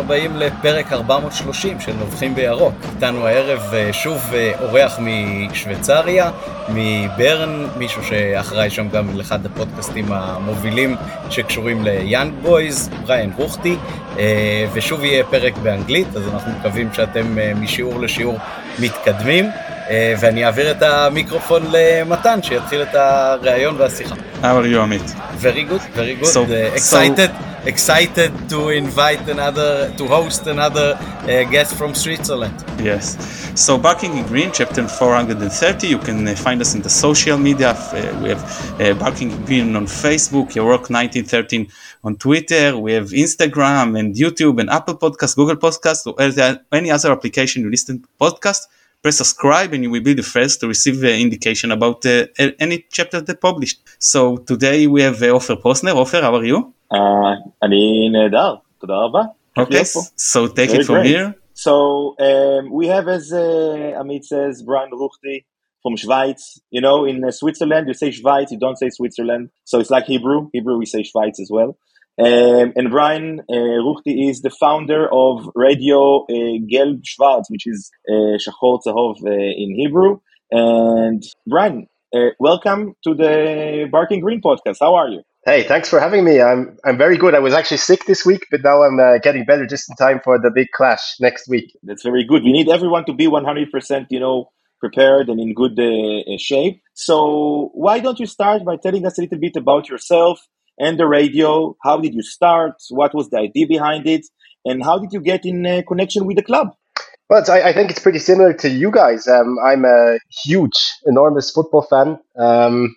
הבאים לפרק 430 של נובחים בירוק. איתנו הערב אה, שוב אה, אורח משוויצריה, מברן, מישהו שאחראי שם גם לאחד הפודקאסטים המובילים שקשורים ליאנג בויז, בריין רוכטי, אה, ושוב יהיה פרק באנגלית, אז אנחנו מקווים שאתם משיעור לשיעור מתקדמים. ואני אעביר את המיקרופון למתן, שיתחיל את הראיון והשיחה. How are you, עמית? Very good, very good. So, excited. So... excited to invite another to host another uh, guest from Switzerland. Yes. So Barking in Green, chapter 430. You can uh, find us in the social media. Uh, we have uh, Barking in Green on Facebook, Your Work 1913 on Twitter. We have Instagram and YouTube and Apple Podcasts, Google Podcasts, or any other application you listen to podcast. Press subscribe and you will be the first to receive an indication about uh, any chapter that published. So today we have uh, Ofer Prosner. Ofer, how are you? אני נהדר, תודה רבה. Okay, so take Very it from great. here. So um, we have, as uh, Amit says, Brian Ruchti from Schweiz. You know, in uh, Switzerland, you say Schweiz, you don't say Switzerland. So it's like Hebrew. Hebrew, we say Schweiz as well. Um, and Brian uh, Ruchti is the founder of Radio uh, Gelb Schwarz, which is uh, Shachor Tzahov uh, in Hebrew. And Brian, uh, welcome to the Barking Green podcast. How are you? Hey, thanks for having me. I'm I'm very good. I was actually sick this week, but now I'm uh, getting better just in time for the big clash next week. That's very good. We need everyone to be 100%, you know, prepared and in good uh, uh, shape. So, why don't you start by telling us a little bit about yourself and the radio? How did you start? What was the idea behind it? And how did you get in uh, connection with the club? Well, I, I, think it's pretty similar to you guys. Um, I'm a huge, enormous football fan, um,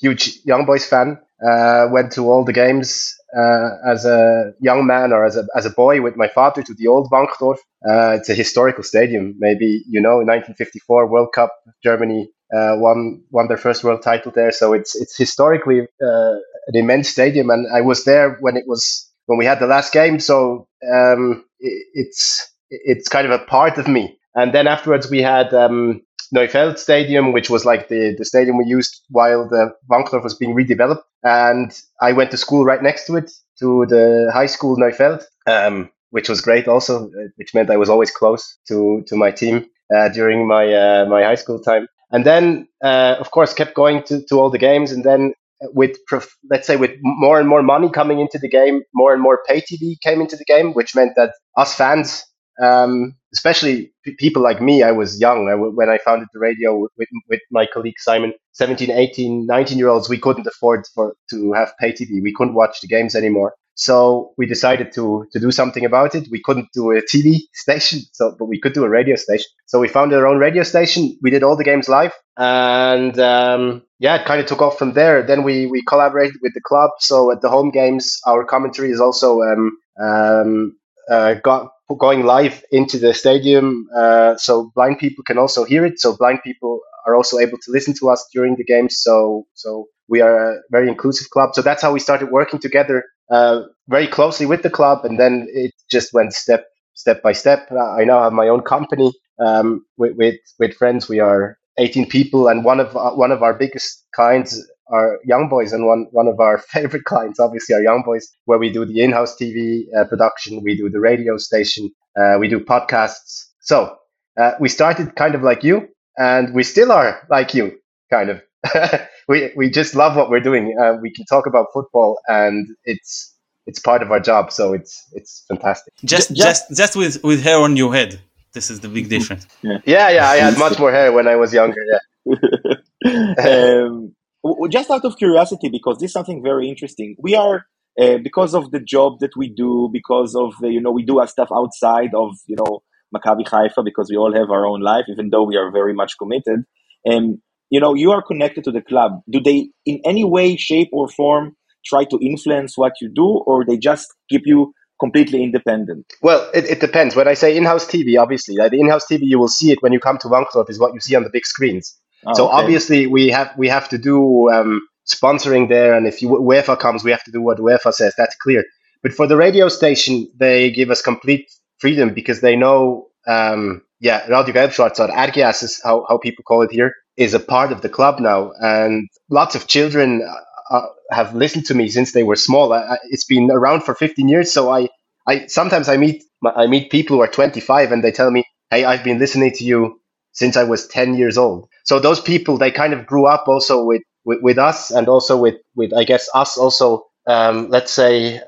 huge Young Boys fan. Uh, went to all the games uh, as a young man or as a, as a boy with my father to the old Wankdorf. Uh, it's a historical stadium. Maybe you know, in 1954 World Cup, Germany uh, won won their first world title there. So it's it's historically uh, an immense stadium, and I was there when it was when we had the last game. So um, it, it's it's kind of a part of me. And then afterwards we had um, Neufeld Stadium, which was like the, the stadium we used while the Wankdorf was being redeveloped. And I went to school right next to it, to the high school Neufeld, um, which was great also, uh, which meant I was always close to, to my team uh, during my, uh, my high school time. And then, uh, of course, kept going to, to all the games. And then with, prof- let's say, with more and more money coming into the game, more and more pay TV came into the game, which meant that us fans um, especially people like me, I was young I, when I founded the radio with, with my colleague Simon. 17, 18, 19 year olds, we couldn't afford for to have pay TV. We couldn't watch the games anymore. So we decided to to do something about it. We couldn't do a TV station, so but we could do a radio station. So we founded our own radio station. We did all the games live, and um, yeah, it kind of took off from there. Then we we collaborated with the club. So at the home games, our commentary is also um, um, uh, got going live into the stadium uh, so blind people can also hear it. So blind people are also able to listen to us during the games. So so we are a very inclusive club. So that's how we started working together uh, very closely with the club. And then it just went step step by step. I now have my own company um, with, with, with friends. We are 18 people and one of uh, one of our biggest clients our young boys and one one of our favorite clients obviously our young boys where we do the in-house tv uh, production we do the radio station uh, we do podcasts. So uh, we started kind of like you and we still are like you kind of. We we just love what we're doing uh, we can talk about football and it's it's part of our job so it's it's fantastic. Just just just with with hair on your head this is the big difference. Yeah. Yeah, yeah i had much more hair when i was younger yeah. Um, just out of curiosity, because this is something very interesting. We are uh, because of the job that we do, because of uh, you know we do our stuff outside of you know Maccabi Haifa, because we all have our own life, even though we are very much committed. And you know you are connected to the club. Do they, in any way, shape, or form, try to influence what you do, or they just keep you completely independent? Well, it, it depends. When I say in-house TV, obviously, like the in-house TV, you will see it when you come to Wankdorf is what you see on the big screens. Oh, so okay. obviously we have we have to do um, sponsoring there, and if you, UEFA comes, we have to do what UEFA says. That's clear. But for the radio station, they give us complete freedom because they know, um, yeah, Radio Gelbschwarz or RGS is how, how people call it here, is a part of the club now, and lots of children uh, uh have listened to me since they were small. I, it's been around for 15 years, so I, I sometimes I meet I meet people who are 25 and they tell me, "Hey, I've been listening to you since I was 10 years old." So those people they kind of grew up also with with, with us and also with with I guess us also um, let's say uh,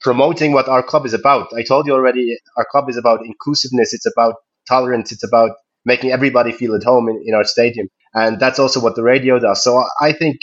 promoting what our club is about. I told you already, our club is about inclusiveness. It's about tolerance. It's about making everybody feel at home in, in our stadium, and that's also what the radio does. So I think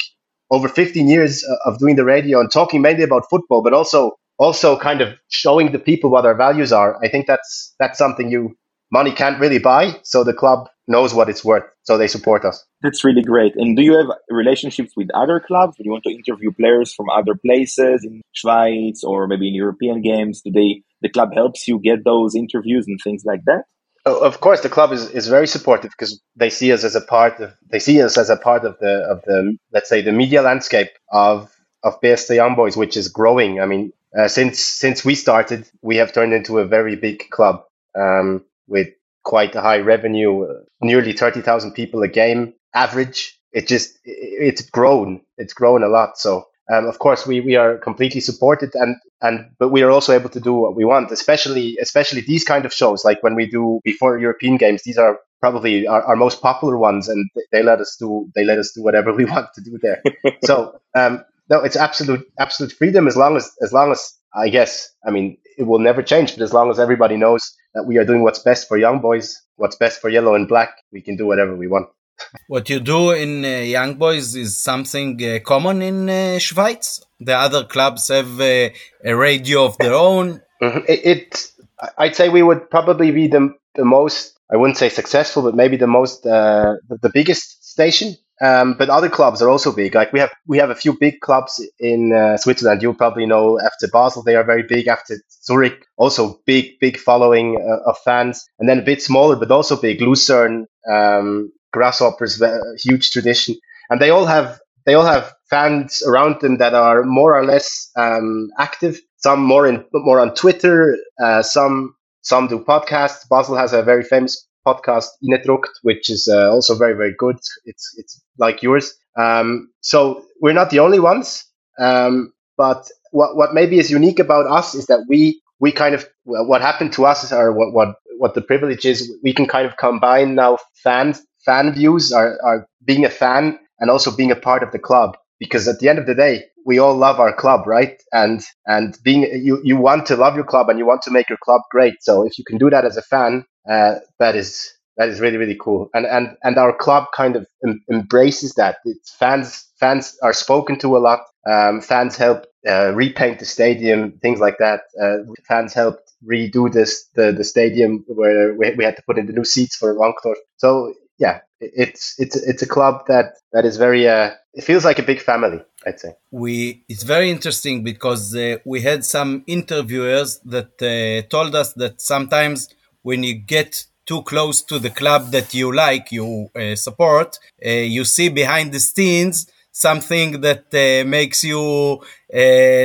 over 15 years of doing the radio and talking mainly about football, but also also kind of showing the people what our values are. I think that's that's something you money can't really buy. So the club knows what it's worth, so they support us. That's really great. And do you have relationships with other clubs? Do you want to interview players from other places in Schweiz or maybe in European games? Do they the club helps you get those interviews and things like that? of course, the club is, is very supportive because they see us as a part of they see us as a part of the of the let's say the media landscape of of BSC Young Boys, which is growing. I mean, uh, since since we started, we have turned into a very big club um, with quite a high revenue, uh, nearly thirty thousand people a game average. It just it's grown. It's grown a lot. So um, of course, we, we are completely supported, and and but we are also able to do what we want, especially especially these kind of shows, like when we do before European games. These are probably our, our most popular ones, and they let us do they let us do whatever we want to do there. so um, no, it's absolute absolute freedom as long as as long as I guess I mean it will never change, but as long as everybody knows we are doing what's best for young boys, what's best for yellow and black, we can do whatever we want. What you do in uh, Young Boys is something uh, common in uh, Schweiz. The other clubs have uh, a radio of their own. Mm-hmm. It, it, I'd say we would probably be the the most. I wouldn't say successful, but maybe the most uh, the, the, biggest station. Um, but other clubs are also big. Like we have we have a few big clubs in uh, Switzerland. You probably know after Basel, they are very big. After Zurich, also big big following of fans, and then a bit smaller but also big. Lucerne. Um, Grasshoppers, huge tradition, and they all have they all have fans around them that are more or less um, active. Some more in more on Twitter. Uh, some some do podcasts. Basel has a very famous podcast, Innendruckt, which is uh, also very very good. It's it's like yours. Um, so we're not the only ones. Um, but what what maybe is unique about us is that we we kind of what happened to us is, or what what what the privilege is we can kind of combine now fans fan views are, are being a fan and also being a part of the club because at the end of the day we all love our club right and and being you you want to love your club and you want to make your club great so if you can do that as a fan uh, that is that is really really cool and and and our club kind of em- embraces that it's fans fans are spoken to a lot um, fans help uh, repaint the stadium things like that uh, fans helped redo this the, the stadium where we, we had to put in the new seats for Wankdorf. So yeah, it's it's it's a club that that is very uh, it feels like a big family. I'd say we it's very interesting because uh, we had some interviewers that uh, told us that sometimes when you get too close to the club that you like, you uh, support, uh, you see behind the scenes something that uh, makes you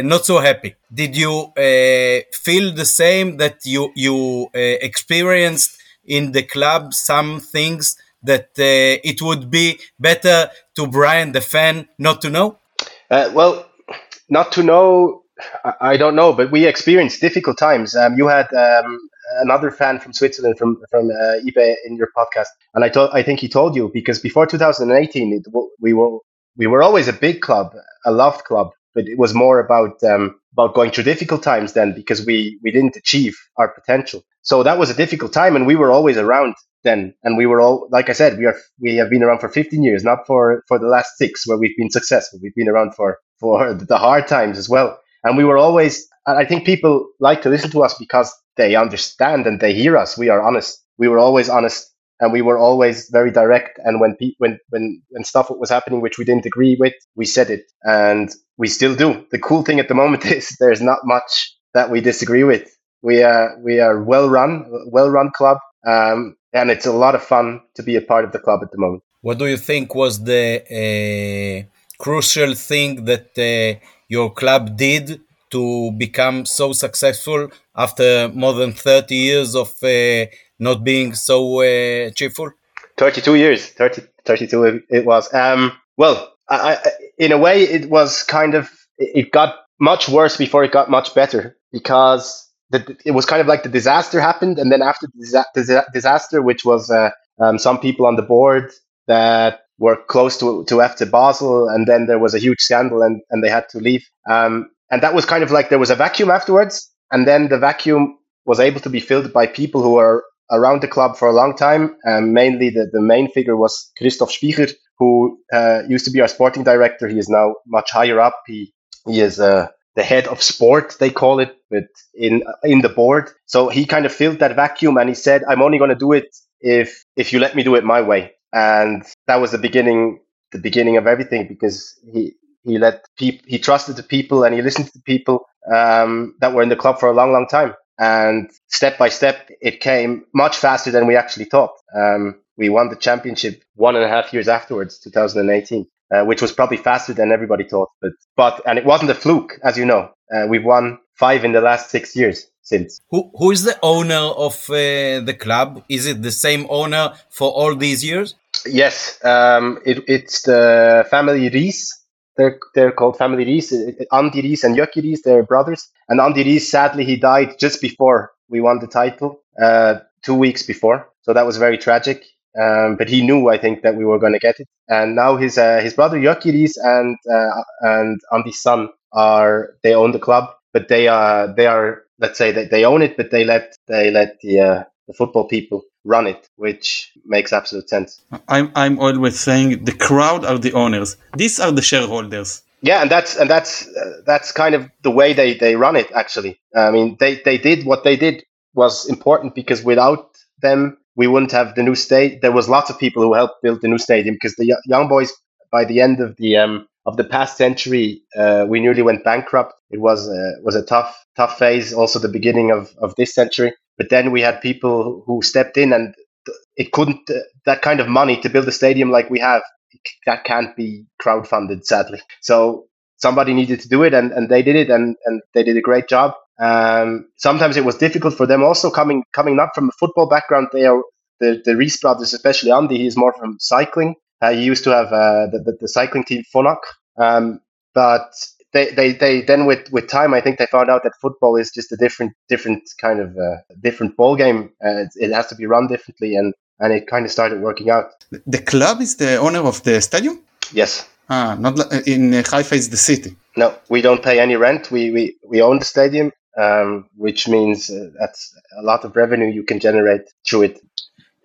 not so happy. Did you feel the same that you you experienced in the club some things that uh, it would be better to Brian the fan not to know? Uh, well, not to know, I, don't know, but we experienced difficult times. Um, you had um, another fan from Switzerland from from uh, YB in your podcast, and I told I think he told you because before 2018 it, we were we were always a big club, a loved club, but it was more about um, about going through difficult times then because we we didn't achieve our potential. So that was a difficult time, and we were always around then, and we were all like I said, we are we have been around for 15 years, not for for the last six where we've been successful. We've been around for for the hard times as well, and we were always. I think people like to listen to us because they understand and they hear us. We are honest. We were always honest and we were always very direct. And when pe- when when when stuff was happening which we didn't agree with, we said it, and we still do. The cool thing at the moment is there's not much that we disagree with. We are we are well run, well run club, um, and it's a lot of fun to be a part of the club at the moment. What do you think was the uh, crucial thing that uh, your club did to become so successful after more than 30 years of uh, not being so uh, cheerful? 32 years, 30, 32 it was. Um, well, I, I, in a way, it was kind of, it got much worse before it got much better because the, it was kind of like the disaster happened, and then after the disa- disaster, which was uh, um, some people on the board that were close to to FC Basel, and then there was a huge scandal, and and they had to leave. Um, and that was kind of like there was a vacuum afterwards, and then the vacuum was able to be filled by people who were around the club for a long time. Um, mainly, the, the main figure was Christoph Spycher, who uh, used to be our sporting director. He is now much higher up. He he is uh, the head of sport, they call it, but in in the board. So he kind of filled that vacuum, and he said, "I'm only going to do it if if you let me do it my way." And that was the beginning the beginning of everything because he he let people he trusted the people and he listened to the people um, that were in the club for a long long time and step by step it came much faster than we actually thought um, we won the championship one and a half years afterwards 2018 uh, which was probably faster than everybody thought. But but and it wasn't a fluke, as you know. Uh, we've won five in the last six years since. Who who is the owner of uh, the club? Is it the same owner for all these years? Yes, um, it, it's the family Rihs. They're they're called family Rihs. Andy Rihs and Jöcki Rihs. They're brothers. And Andy Rihs, sadly, he died just before we won the title. Uh, two weeks before. So that was very tragic. Um, but he knew, I think, that we were going to get it. And now his uh, his brother Jöcki Rihs and uh, and Andy's son are they own the club, but they are they are let's say that they own it, but they let they let the uh, the football people run it, which makes absolute sense. I'm I'm always saying the crowd are the owners. These are the shareholders. Yeah, and that's and that's uh, that's kind of the way they they run it. Actually, I mean, they they did what they did was important because without them we wouldn't have the new state. There was lots of people who helped build the new stadium because the young boys, by the end of the um, of the past century, uh, we nearly went bankrupt. It was uh, was a tough tough phase. Also, the beginning of of this century. But then we had people who stepped in, and it couldn't uh, that kind of money to build a stadium like we have. That can't be crowdfunded, sadly. So somebody needed to do it, and, and they did it, and, and they did a great job. Um, sometimes it was difficult for them also coming coming not from a football background. They are the the Rihs brothers, especially Andy. He's more from cycling. Uh, he used to have uh, the, the, the cycling team Phonak, um, but they, they, they then with, with time I think they found out that football is just a different different kind of uh, different ball game. Uh, it, it has to be run differently, and and it kind of started working out. The club is the owner of the stadium. Yes. Ah, not in Haifa is the city. No, we don't pay any rent. We we, we own the stadium um, which means uh, that's a lot of revenue you can generate through it.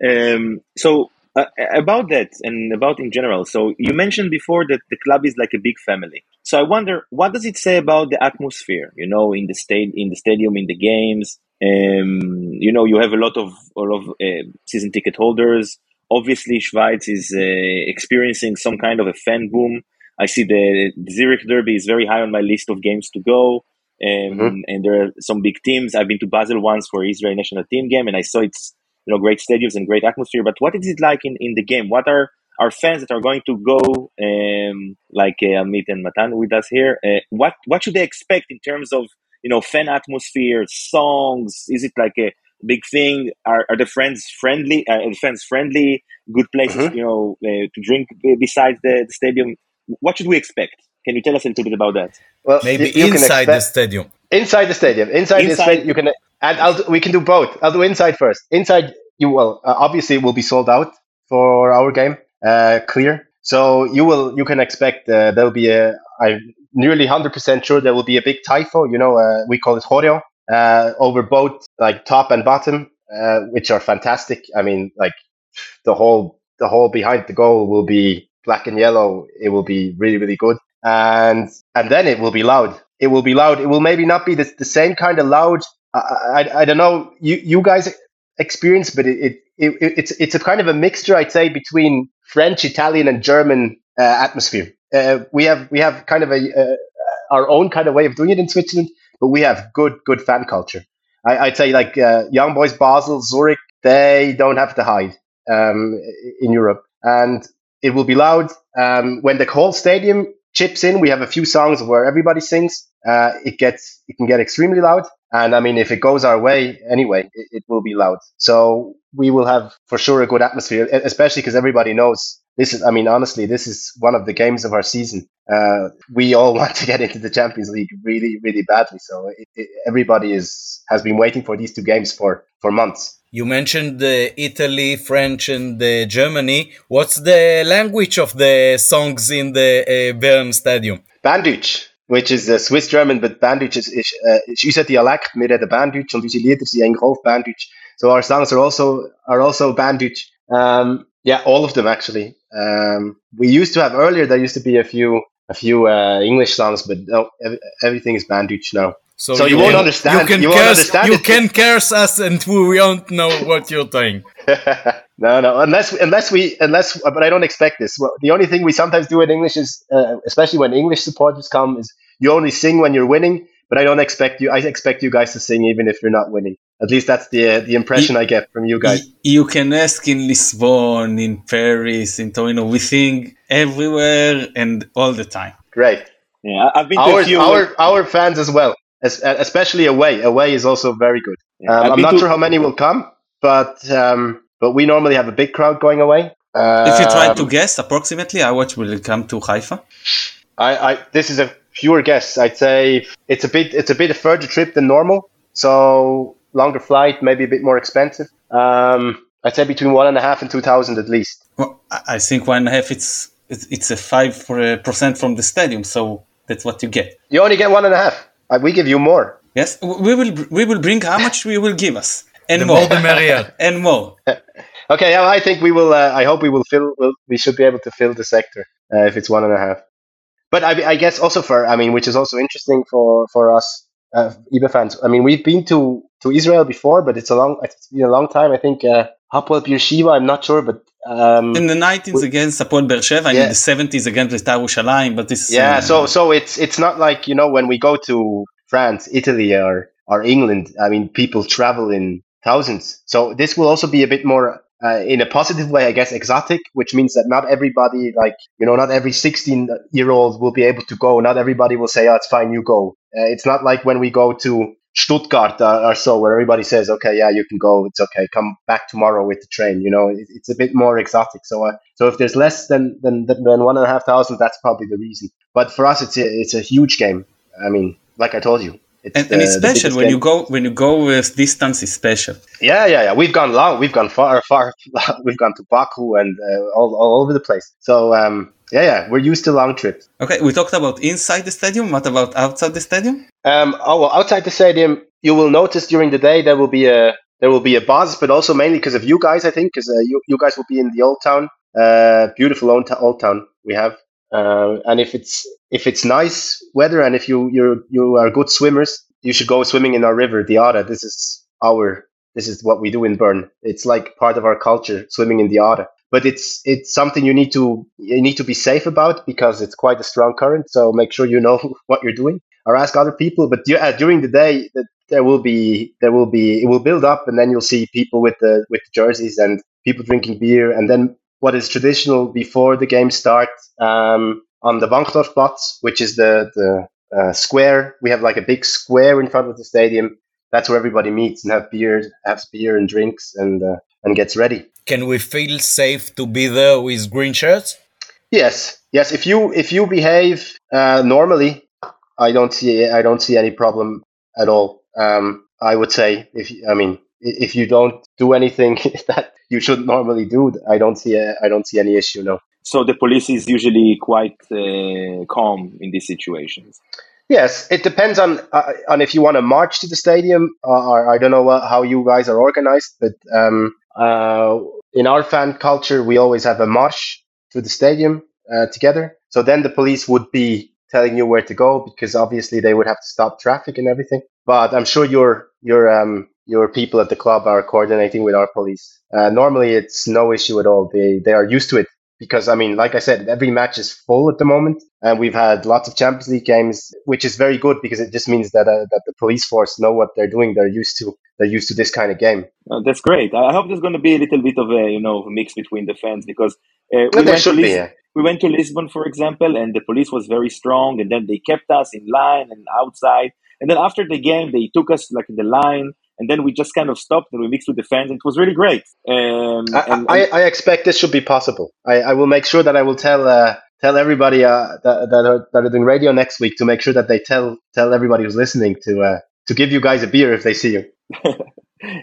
Um, so uh, about that and about in general. So you mentioned before that the club is like a big family. So I wonder what does it say about the atmosphere? You know, in the state, in the stadium, in the games. Um, you know, you have a lot of a lot of uh, season ticket holders. Obviously, Schweiz is uh, experiencing some kind of a fan boom. I see the, Zurich Derby is very high on my list of games to go. Um, mm-hmm. And there are some big teams. I've been to Basel once for Israel national team game, and I saw it's you know great stadiums and great atmosphere. But what is it like in, in the game? What are our fans that are going to go, um, like uh, Amit and Matan with us here? Uh, what what should they expect in terms of you know fan atmosphere, songs? Is it like a big thing? Are, are the friends friendly? Uh, are the fans friendly? Good places, mm-hmm. you know, uh, to drink besides the, the stadium. What should we expect? Can you tell us a little bit about that? Well, maybe you, you inside expect, the stadium. Inside the stadium. Inside, inside the stadium, you can. And I'll, we can do both. I'll do inside first. Inside, you will uh, obviously will be sold out for our game. Uh, clear. So you will you can expect uh, there'll be a. I'm nearly hundred percent sure there will be a big tifo. You know, uh, we call it choreo uh, over both like top and bottom, uh, which are fantastic. I mean, like the whole the whole behind the goal will be black and yellow. It will be really really good and and then it will be loud. It will be loud. It will maybe not be the, the same kind of loud. I, I, I don't know you you guys experience, but it, it, it, it's it's a kind of a mixture, I'd say, between French, Italian, and German uh, atmosphere. Uh, we have we have kind of a uh, our own kind of way of doing it in Switzerland, but we have good good fan culture. I, would say like uh, Young Boys Basel, Zurich, they don't have to hide um, in Europe, and it will be loud. Um, when the whole stadium chips in. We have a few songs where everybody sings. Uh, it gets it can get extremely loud, and I mean if it goes our way anyway, it, it will be loud. So we will have for sure a good atmosphere, especially because everybody knows this is, I mean, honestly, this is one of the games of our season. Uh, we all want to get into the Champions League really, really badly. So it, it, everybody is has been waiting for these two games for for months. You mentioned uh, Italy, French, and uh, Germany. What's the language of the songs in the uh, Bern Stadium? Bärndütsch, which is uh, Swiss German, but Bärndütsch is, is, uh, ist unser Dialekt. Wir reden Bärndütsch und unsere Lieder sind eigentlich auch Bärndütsch. So our songs are also are also Bärndütsch. Um, yeah, all of them actually. Um, we used to have earlier. There used to be a few a few uh, English songs, but no, everything is Bärndütsch now. So, so you, you, won't can, understand. You can you curse, understand you can curse us, and we won't know what you're saying. no, no, unless unless we unless, but I don't expect this. Well, the only thing we sometimes do in English is, uh, especially when English supporters come, is you only sing when you're winning. But I don't expect you. I expect you guys to sing even if you're not winning. At least that's the uh, the impression you, I get from you guys. You can ask in Lisbon, in Paris, in Torino. We sing everywhere and all the time. Great. Yeah, I've been our, our, our fans as well especially away. Away is also very good. Um, I'm not to... sure how many will come, but um, but we normally have a big crowd going away. Um, if you try to guess approximately, how much will it come to Haifa? I, I this is a pure guess. I'd say it's a bit it's a bit a further trip than normal, so longer flight, maybe a bit more expensive. Um, I'd say between one and a half and two thousand at least. Well, I think one and a half. It's it's a five percent from the stadium, so that's what you get. You only get one and a half. Uh, we give you more. Yes, we will. We will bring how much we will give us, and the more, the merrier, and more. okay, I think we will. Uh, I hope we will fill. We'll, we should be able to fill the sector uh, if it's one and a half. But I, I, guess also for, I mean, which is also interesting for for us uh, fans. I mean, we've been to to Israel before, but it's a long. It's been a long time. I think uh, Hapoel Beersheva. I'm not sure, but um, in the 90s against Hapoel Beersheva, and yeah. in the 70s against Beitar Yerushalayim. But this yeah, uh, so so it's it's not like you know when we go to France, Italy, or or England. I mean, people travel in thousands. So this will also be a bit more. Uh, in a positive way, I guess, exotic, which means that not everybody, like, you know, not every 16 year old will be able to go. Not everybody will say, oh, it's fine, you go. Uh, it's not like when we go to Stuttgart uh, or so, where everybody says, "Okay, yeah, you can go. It's okay. Come back tomorrow with the train." You know, it, it's a bit more exotic. So, uh, so if there's less than, than than one and a half thousand, that's probably the reason. But for us, it's a it's a huge game. I mean, like I told you, it's and, the, and, it's special when game. you go when you go with distance. It's special. Yeah, yeah, yeah. We've gone long. We've gone far, far. We've gone to Baku and uh, all all over the place. So um, yeah, yeah, we're used to long trips. Okay, we talked about inside the stadium. What about outside the stadium? Um, oh well, outside the stadium, you will notice during the day there will be a there will be a buzz, but also mainly because of you guys, I think, because uh, you you guys will be in the old town, uh, beautiful old, old town we have. Uh, and if it's if it's nice weather and if you you you are good swimmers, you should go swimming in our river, the Aare. This is our this is what we do in Bern. It's like part of our culture, swimming in the Aare but it's it's something you need to you need to be safe about because it's quite a strong current. So make sure you know what you're doing, or ask other people. But uh, during the day, there will be there will be it will build up, and then you'll see people with the with the jerseys and people drinking beer, and then what is traditional before the game starts um, on the Wankdorfplatz, which is the the uh, square. We have like a big square in front of the stadium. That's where everybody meets and have beer, has beer and drinks, and uh, and gets ready. Can we feel safe to be there with green shirts? Yes, yes. If you if you behave uh, normally, I don't see I don't see any problem at all. Um, I would say if I mean if you don't do anything that you should normally do, I don't see a, I don't see any issue. No. So the police is usually quite uh, calm in these situations. Yes, it depends on uh, on if you want to march to the stadium, or I don't know how you guys are organized, but um, uh, in our fan culture, we always have a march to the stadium uh, together. So then the police would be telling you where to go because obviously they would have to stop traffic and everything. But I'm sure your your um, your people at the club are coordinating with our police. Uh, normally, it's no issue at all. They they are used to it because I mean, like I said, every match is full at the moment, and we've had lots of Champions League games, which is very good because it just means that uh, that the police force know what they're doing. They're used to they're used to this kind of game. Uh, that's great. I hope there's going to be a little bit of a you know mix between the fans because uh, we, went to Lis- yeah. we went to Lisbon, for example, and the police was very strong, and then they kept us in line and outside, and then after the game they took us like in the line and then we just kind of stopped and we mixed with the fans. And it was really great. Um, I, and, I, I, expect this should be possible. I, I will make sure that I will tell uh, tell everybody uh, that that are, that are doing radio next week to make sure that they tell tell everybody who's listening to uh, to give you guys a beer if they see you.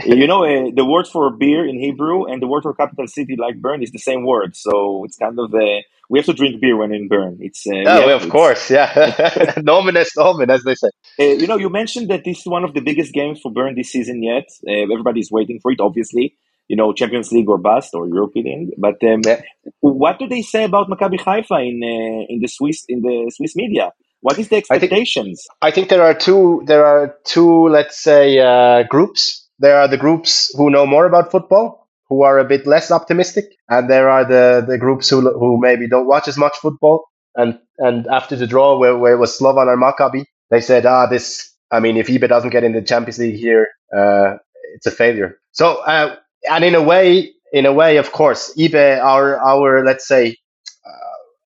you know, uh, the word for beer in Hebrew and the word for capital city like Bern is the same word. So it's kind of uh, we have to drink beer when in Bern. It's uh, oh, yeah, of course, yeah. Nomen est omen, as they say. Uh, you know, you mentioned that this is one of the biggest games for Bern this season yet. Uh, everybody's waiting for it, obviously. You know, Champions League or bust or European. League. But um, yeah. what do they say about Maccabi Haifa in uh, in the Swiss in the Swiss media? What is the expectations? I think, I think there are two. There are two, let's say, uh, groups. There are the groups who know more about football, who are a bit less optimistic, and there are the, the groups who who maybe don't watch as much football. And and after the draw, where, where it was Slovan or Maccabi, they said, ah, this. I mean, if YB doesn't get in the Champions League here, uh, it's a failure. So, uh, and in a way, in a way, of course, YB, our our let's say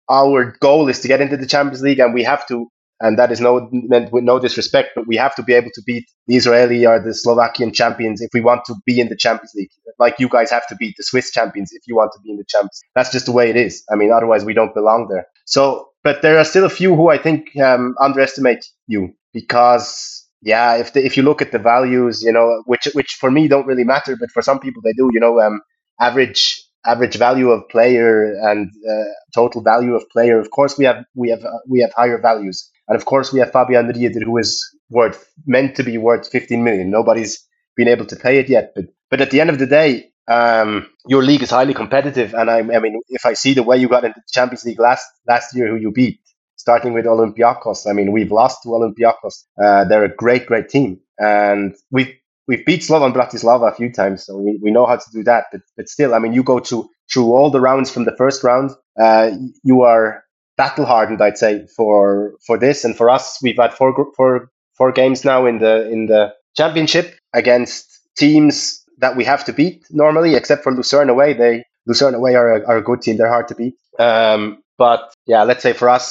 our goal is to get into the Champions League, and we have to. And that is no meant with no disrespect, but we have to be able to beat the Israeli or the Slovakian champions if we want to be in the Champions League. Like you guys have to beat the Swiss champions if you want to be in the Champions. That's just the way it is. I mean, otherwise we don't belong there. So, but there are still a few who I think um, underestimate you because yeah, if the, if you look at the values, you know, which which for me don't really matter, but for some people they do. You know, um, average average value of player and uh, total value of player. Of course, we have we have uh, we have higher values, and of course, we have Fabian Rieder, who is worth meant to be worth 15 million. Nobody's been able to pay it yet, but but at the end of the day, um, your league is highly competitive, and I, I mean, if I see the way you got into the Champions League last last year, who you beat, starting with Olympiacos. I mean, we've lost to Olympiacos. Uh, they're a great, great team, and we've we've beat Slovan Bratislava a few times, so we, we know how to do that. But but still, I mean, you go to through all the rounds from the first round, uh, you are battle hardened, I'd say, for for this and for us. We've had four four four games now in the in the championship against teams that we have to beat normally, except for Lucerne away. They Lucerne away are a, are a good team. They're hard to beat. Um, but yeah, let's say for us,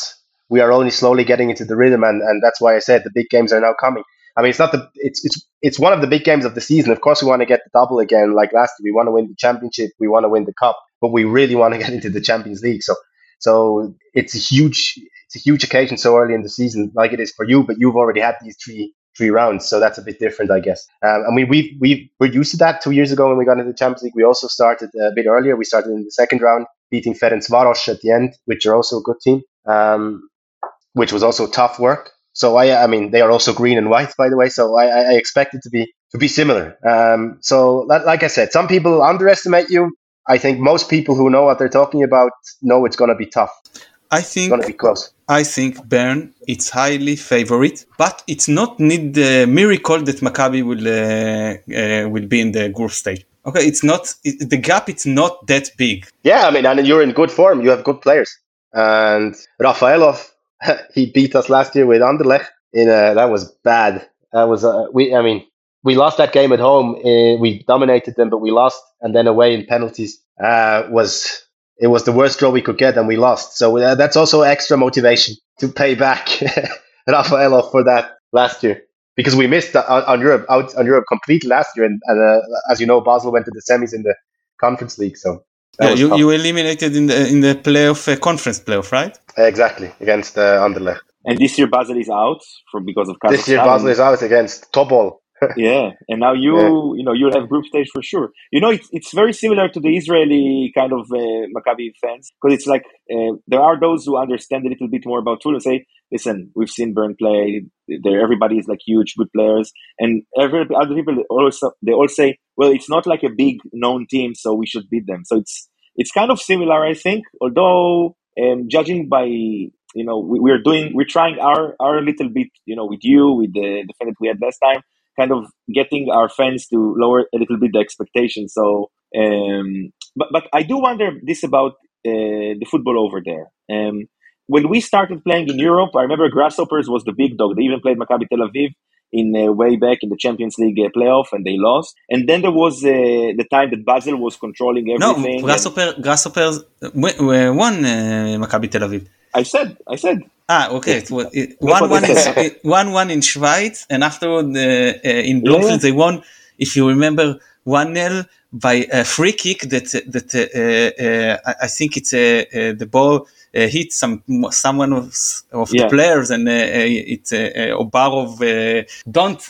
we are only slowly getting into the rhythm, and, and that's why I said the big games are now coming. I mean, it's not the it's it's it's one of the big games of the season. Of course, we want to get the double again, like last year. We want to win the championship. We want to win the cup, but we really want to get into the Champions League. So, so it's a huge it's a huge occasion so early in the season, like it is for you. But you've already had these three three rounds, so that's a bit different, I guess. Um, mean, we we we're used to that. Two years ago when we got into the Champions League, we also started a bit earlier. We started in the second round, beating Ferencvaros at the end, which are also a good team, um, which was also tough work. So I, I mean, they are also green and white, by the way. So I, I expect it to be to be similar. Um, so like I said, some people underestimate you. I think most people who know what they're talking about know it's going to be tough. I think it's going to be close. I think Bern it's highly favorite, but it's not need the miracle that Maccabi will uh, uh, will be in the group stage. Okay, it's not it, the gap. It's not that big. Yeah, I mean, and you're in good form. You have good players, and Refaelov he beat us last year with Anderlecht. In a, that was bad. That was uh, we. I mean, we lost that game at home. Uh, we dominated them, but we lost, and then away in penalties uh, was it was the worst draw we could get, and we lost. So uh, that's also extra motivation to pay back Refaelov for that last year because we missed on Europe out on Europe completely last year, and, and uh, as you know, Basel went to the semis in the Conference League. So yeah, you, you eliminated in the in the playoff uh, conference playoff, right? Exactly against uh, Anderlecht. And this year Basel is out for because of Kazakhstan. This year Basel is out against Tobol. Yeah, and now you yeah. you know you'll have group stage for sure. You know it's it's very similar to the Israeli kind of uh, Maccabi fans because it's like uh, there are those who understand a little bit more about Toul and say, listen, we've seen Bern play. There, everybody is like huge good players, and every other people also they all say, well, it's not like a big known team, so we should beat them. So it's it's kind of similar, I think, although um, judging by you know we, are doing we're trying our our little bit you know with you with the defendant we had last time kind of getting our fans to lower a little bit the expectations so um but but i do wonder this about uh, the football over there um when we started playing in europe i remember grasshoppers was the big dog they even played maccabi tel aviv in uh, way back in the Champions League uh, playoff and they lost. And then there was uh, the time that Basel was controlling everything. No, Grasshopper, and... Grasshoppers won uh, Maccabi Tel Aviv. I said, I said. Ah, okay. It, it, one, one, in, one, one in Schweiz, and after uh, uh, in Bloomfield yeah. they won if you remember, one 0 by a free kick that that uh, uh, I think it's uh, the ball uh, hit some someone of, of yeah. the players and uh, uh, it's Obarov don't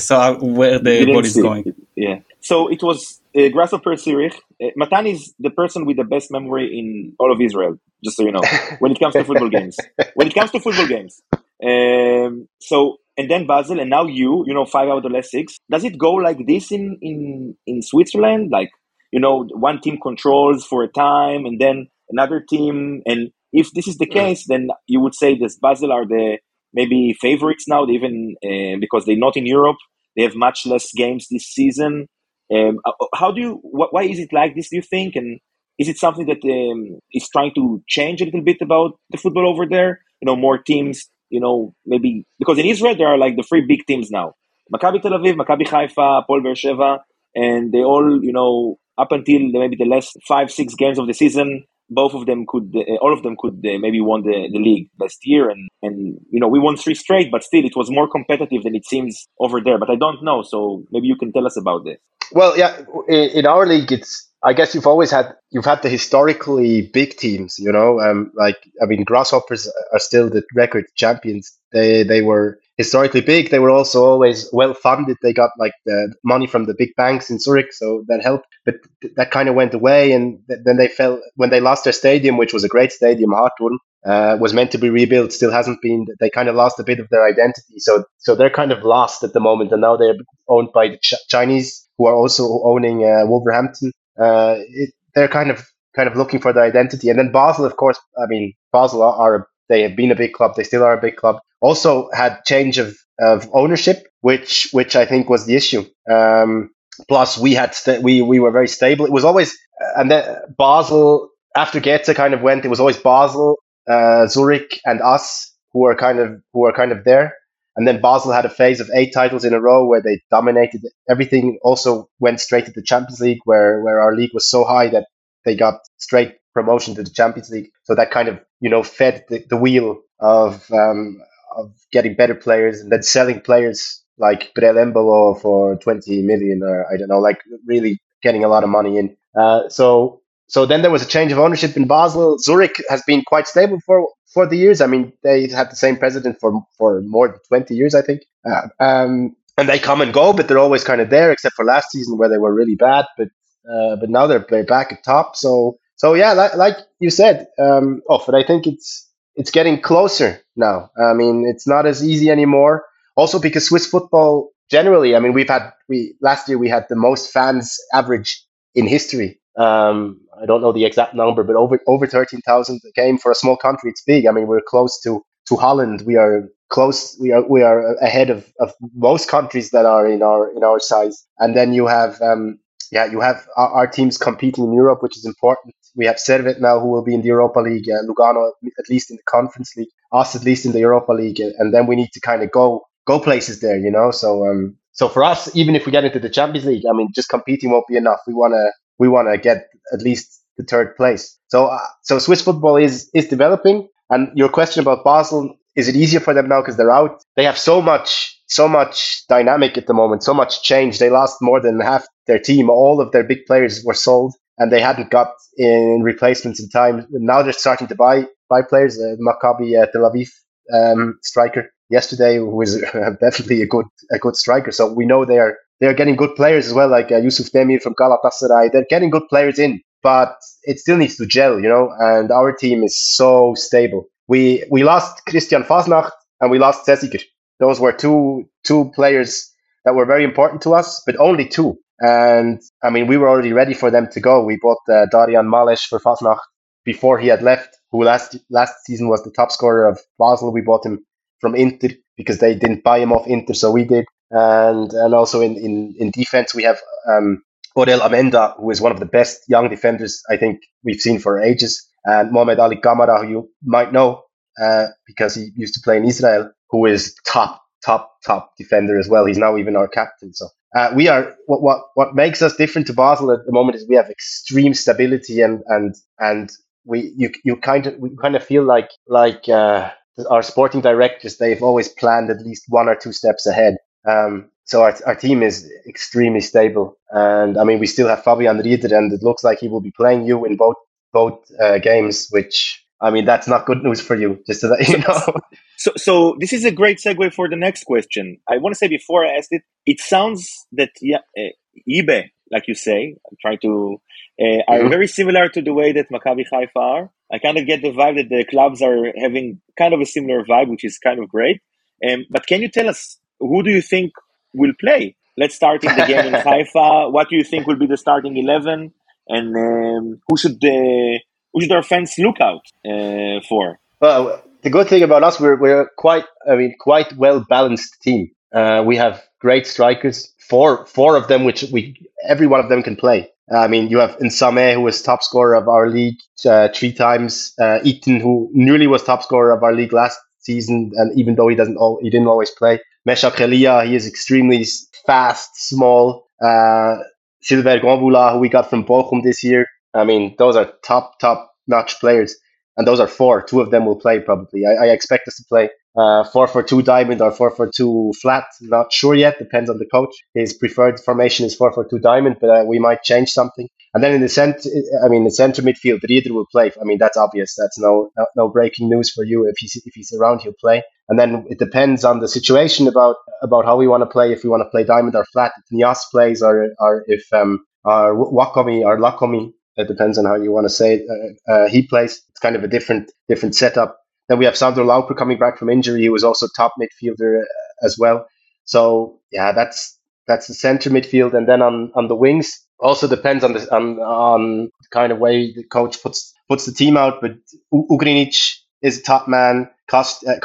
saw where the ball is going. It. Yeah. So it was uh, Grasshopper Zurich. Uh, Matan is the person with the best memory in all of Israel, just so you know, when it comes to football games. When it comes to football games. Um, so, and then Basel, and now you, you know, five out of the last six. Does it go like this in, in, in Switzerland? Like, you know, one team controls for a time and then another team. And if this is the case, then you would say that Basel are the maybe favorites now, even uh, because they're not in Europe. They have much less games this season. Um, uh, uh, how do you? Wh- why is it like this? Do you think? And is it something that um, is trying to change a little bit about the football over there? You know, more teams. You know, maybe because in Israel there are like the three big teams now: Maccabi Tel Aviv, Maccabi Haifa, Paul Beersheva, and they all, you know, up until maybe the last five, six games of the season, both of them could, uh, all of them could uh, maybe won the, the league last year, and and you know we won three straight, but still it was more competitive than it seems over there. But I don't know, so maybe you can tell us about this. Well, yeah, in, our league, it's I guess you've always had you've had the historically big teams, you know. Um, like I mean, Grasshoppers are still the record champions. They they were historically big. They were also always well funded. They got like the money from the big banks in Zurich, so that helped. But th- that kind of went away, and th- then they fell when they lost their stadium, which was a great stadium, Hardturm. Uh, was meant to be rebuilt, still hasn't been. They kind of lost a bit of their identity, so so they're kind of lost at the moment, and now they're owned by the Ch- Chinese, who are also owning uh, Wolverhampton. Uh, it, they're kind of kind of looking for their identity, and then Basel, of course. I mean, Basel are, are they have been a big club. They still are a big club. Also had change of, of ownership, which which I think was the issue. Um, plus, we had st- we we were very stable. It was always and then Basel after GC kind of went. It was always Basel, uh, Zurich, and us who were kind of who were kind of there. And then Basel had a phase of eight titles in a row where they dominated everything. Also went straight to the Champions League, where where our league was so high that they got straight promotion to the Champions League. So that kind of you know fed the, the wheel of um, of getting better players and then selling players like Breel Embolo for 20 million or I don't know, like really getting a lot of money in. Uh, so so then there was a change of ownership in Basel. Zurich has been quite stable for for the years. I mean, they had the same president for for more than 20 years, I think. Uh, um, and they come and go, but they're always kind of there, except for last season where they were really bad. But uh, but now they're, they're back at top. So so yeah, like, like you said, um, oh, but I think it's it's getting closer now. I mean, it's not as easy anymore. Also because Swiss football generally, I mean, we've had we last year we had the most fans average in history. Um, I don't know the exact number, but over over thirteen thousand a game for a small country. It's big. I mean, we're close to to Holland. We are close. We are we are ahead of, of most countries that are in our in our size. And then you have um, yeah, you have our, our, teams competing in Europe, which is important. We have Servette now, who will be in the Europa League, uh, Lugano at least in the Conference League, us at least in the Europa League, and then we need to kind of go go places there, you know. So um, so for us, even if we get into the Champions League, I mean, just competing won't be enough. We wanna we wanna get at least the third place. So uh, so Swiss football is is developing. And your question about Basel, is it easier for them now because they're out? They have so much so much dynamic at the moment, so much change. They lost more than half their team. All of their big players were sold, and they hadn't got in replacements in time. Now they're starting to buy buy players. Uh, Maccabi uh, Tel Aviv um, striker yesterday was definitely a good a good striker. So we know they are they are getting good players as well, like uh, Yusuf Demir from Galatasaray. They're getting good players in, but it still needs to gel, you know. And our team is so stable. We we lost Christian Fassnacht and we lost Zesiger. Those were two two players that were very important to us, but only two. And I mean, we were already ready for them to go. We bought uh, Darian Males for Fassnacht before he had left, who last last season was the top scorer of Basel. We bought him from Inter because they didn't buy him off Inter, so we did. And and also in in, in defense, we have um, Aurèle Amenda, who is one of the best young defenders I think we've seen for ages, and Mohamed Ali Camara, who you might know uh, because he used to play in Israel, who is top top top defender as well. He's now even our captain. So uh, we are what, what what makes us different to Basel at the moment is we have extreme stability and and and we you you kind of we kind of feel like like uh, our sporting directors they've always planned at least one or two steps ahead. Um, so our, our team is extremely stable. And I mean, we still have Fabian Rieder, and it looks like he will be playing you in both both uh, games, which I mean, that's not good news for you, just so that you know. So, so this is a great segue for the next question. I want to say before I asked it, it sounds that yeah, uh, YB, like you say, I'm trying to, uh, are mm-hmm. very similar to the way that Maccabi Haifa are. I kind of get the vibe that the clubs are having kind of a similar vibe, which is kind of great. Um, but can you tell us who do you think will play? Let's start in the game in Haifa. What do you think will be the starting eleven, and um, who should the who should our fans look out uh, for? Well, the good thing about us, we're we're quite I mean quite well balanced team. Uh, we have great strikers, four four of them, which we every one of them can play. I mean, you have Nsame, who was top scorer of our league uh, three times. Uh, Itten, who nearly was top scorer of our league last season, and even though he doesn't, all, he didn't always play. Meschack Elia, he is extremely fast, small. Uh, Silvère Ganvoula, who we got from Bochum this year. I mean, those are top, top notch players. And those are four. Two of them will play probably. I, I expect us to play uh, four for two diamond or four for two flat. Not sure yet. Depends on the coach. His preferred formation is four for two diamond, but uh, we might change something. And then in the center, I mean, the center midfield, Rieder will play. I mean, that's obvious. That's no, no, no breaking news for you. If he's if he's around, he'll play. And then it depends on the situation about about how we want to play. If we want to play diamond or flat, if Niasse plays, or or if um our Wakomi or Lakomy, it depends on how you want to say it. Uh, uh, he plays. It's kind of a different different setup. Then we have Sandro Lauper coming back from injury. He was also top midfielder uh, as well. So yeah, that's that's the center midfield, and then on on the wings also depends on the on on kind of way the coach puts puts the team out. But Ugrinic is a top man. Kost, uh,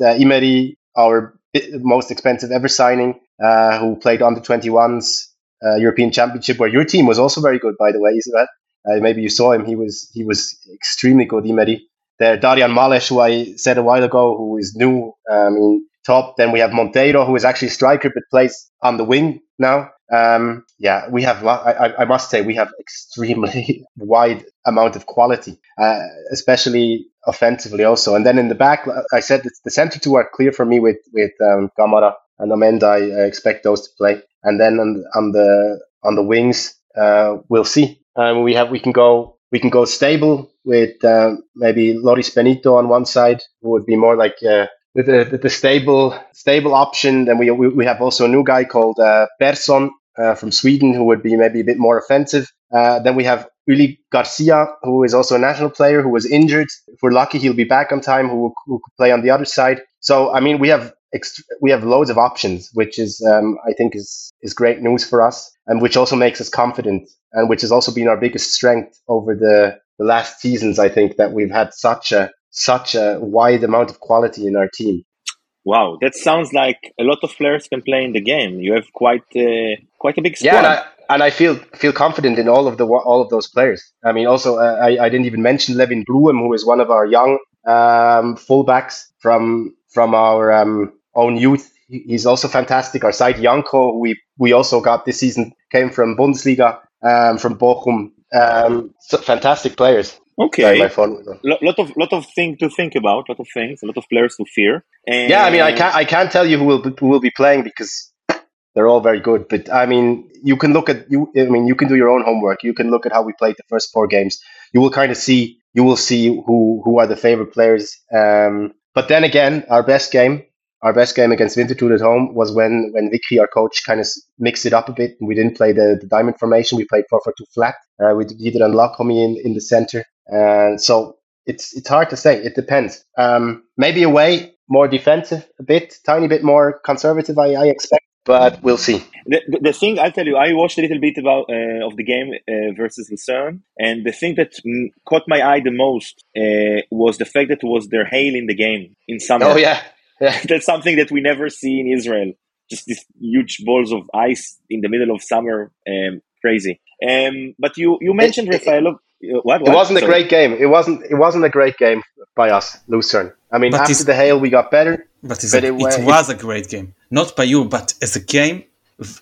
uh, Imeri, our most expensive ever signing, uh, who played on the 21s uh, European Championship, where your team was also very good, by the way, that? Uh, maybe you saw him. He was he was extremely good, Imeri. There, Darian Males, who I said a while ago, who is new um, in top. Then we have Monteiro, who is actually striker but plays on the wing now. Um, yeah, we have. I, I must say we have extremely wide amount of quality, uh, especially offensively also. And then in the back, I said the center two are clear for me with with um, Camara and Amenda. I, I expect those to play. And then on, on the on the wings, uh, we'll see. Um, we have we can go we can go stable with uh, maybe Loris Benito on one side, who would be more like uh, the, the, the stable stable option. Then we, we, we have also a new guy called uh, Persson uh, from Sweden, who would be maybe a bit more offensive. Uh, then we have Uli Garcia, who is also a national player who was injured. If we're lucky, he'll be back on time. Who, who could play on the other side. So I mean, we have we have loads of options, which is um, I think is is great news for us, and which also makes us confident, and which has also been our biggest strength over the, the last seasons. I think that we've had such a such a wide amount of quality in our team. Wow, that sounds like a lot of players can play in the game. You have quite uh, quite a big squad. Yeah, and I, and I, feel feel confident in all of the all of those players. I mean, also uh, I, I didn't even mention Lewin Blum, who is one of our young um, fullbacks from from our um, own youth. He's also fantastic. Our Saidy Janko, we we also got this season, came from Bundesliga, um, from Bochum. Um, so fantastic players. Okay, my phone. lot of lot of things to think about, lot of things, a lot of players to fear. And yeah, I mean, I can't I can't tell you who will be, who will be playing because they're all very good. But I mean, you can look at you. I mean, you can do your own homework. You can look at how we played the first four games. You will kind of see. You will see who who are the favorite players. Um, but then again, our best game our best game against Winterthur at home was when when Wicky, our coach, kind of mixed it up a bit. And we didn't play the, the diamond formation. We played four four two flat. Uh, with Gideon and Lakomy in, in the center. And so it's it's hard to say. It depends. Um, maybe away more defensive a bit, tiny bit more conservative. I, I expect, but we'll see. The, the, thing I'll tell you, I watched a little bit about uh, of the game uh, versus Lucerne, and the thing that caught my eye the most uh, was the fact that it was their hail in the game in summer. Oh yeah, that's something that we never see in Israel. Just these huge balls of ice in the middle of summer, um, crazy. Um, but you you mentioned it, Refaelov. Uh, what, what? It wasn't Sorry. a great game. It wasn't. It wasn't a great game by us, Lucerne. I mean, but after the hail, we got better. But, but a, it, it, was a great game, not by you, but as a game,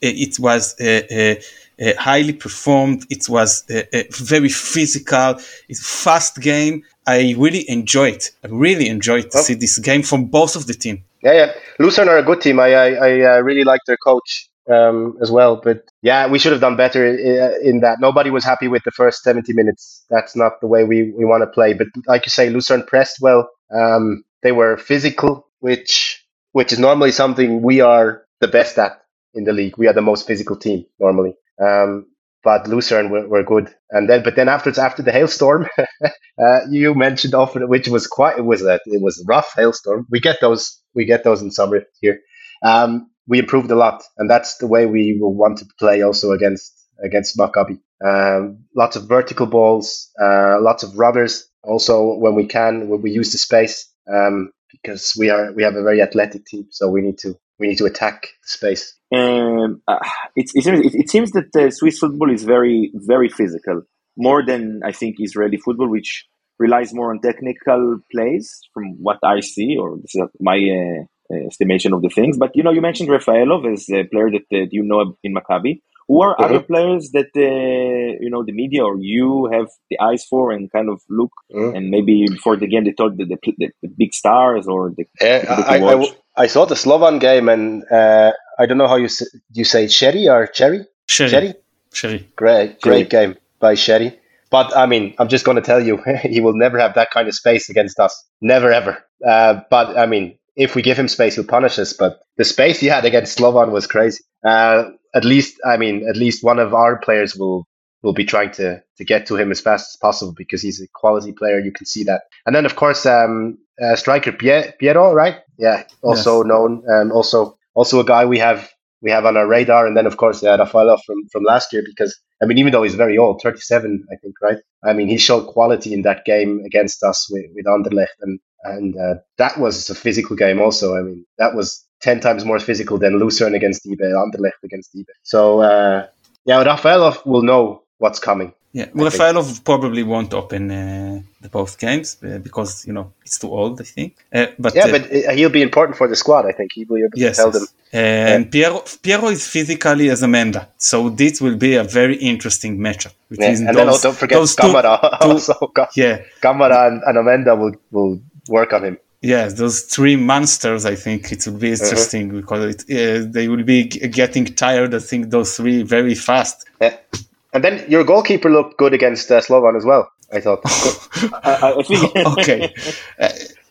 it was uh, uh, highly performed. It was a, very physical, it's fast game. I really enjoyed. I really enjoyed to oh. see this game from both of the team. Yeah, yeah. Lucerne are a good team. I I, I uh, really like their coach um, as well. But yeah, we should have done better in, in, that. Nobody was happy with the first 70 minutes. That's not the way we, we want to play. But like you say, Lucerne pressed well. Um, they were physical, which which is normally something we are the best at in the league. We are the most physical team normally. Um, but Lucerne were, were, good. And then, but then afterwards, after the hailstorm, uh, you mentioned often, which was quite, it was a, it was a rough hailstorm. We get those, we get those in summer here. Um, we improved a lot, and that's the way we will want to play also against against Maccabi. Um, lots of vertical balls, uh, lots of runners. Also, when we can, when we use the space, um, because we are we have a very athletic team, so we need to we need to attack space. Um, uh, it, it, it, seems that uh, Swiss football is very very physical, more than I think Israeli football, which relies more on technical plays, from what I see, or this is my uh, estimation of the things. But you know, you mentioned Refaelov as a player that uh, you know in Maccabi. Who are mm-hmm. other players that uh, you know the media or you have the eyes for and kind of look mm-hmm. and maybe before the game they thought the, the, the, big stars or the, uh, I, I, I, saw the Slovan game and uh, I don't know how you say, you say Cherry or Cherry? Chery Chery great great game by Chery but I mean I'm just going to tell you he will never have that kind of space against us. Never ever. Uh, but I mean if we give him space, he'll punish us. But the space he had against Slovan was crazy. Uh, at least, I mean, at least one of our players will will be trying to to get to him as fast as possible because he's a quality player. You can see that. And then, of course, um, uh, striker Pierrot, right? Yeah, also yes. known, um, also also a guy we have we have on our radar. And then, of course, uh, Refaelov from from last year because I mean, even though he's very old, 37, I think, right? I mean, he showed quality in that game against us with, with Anderlecht, and and uh, that was a physical game also. I mean, that was 10 times more physical than Lucerne against YB, Anderlecht against YB. So, uh, yeah, Refaelov will know what's coming. Yeah, Refaelov probably won't open uh, the both games uh, because you know it's too old, I think. Uh, but yeah, uh, but uh, he'll be important for the squad. I think he will be able yes, to tell yes. them. And. Pierrot, Pierrot is physically as Amenda, so this will be a very interesting matchup. Yeah. And those, then oh, don't forget Camara two, also. yeah, Camara and, and Amenda will will work on him. Yes, those three monsters. I think it will be uh-huh. interesting because it, uh, they will be getting tired. I think those three very fast. Yeah. And then your goalkeeper looked good against uh, Slovan as well. I thought. okay, uh,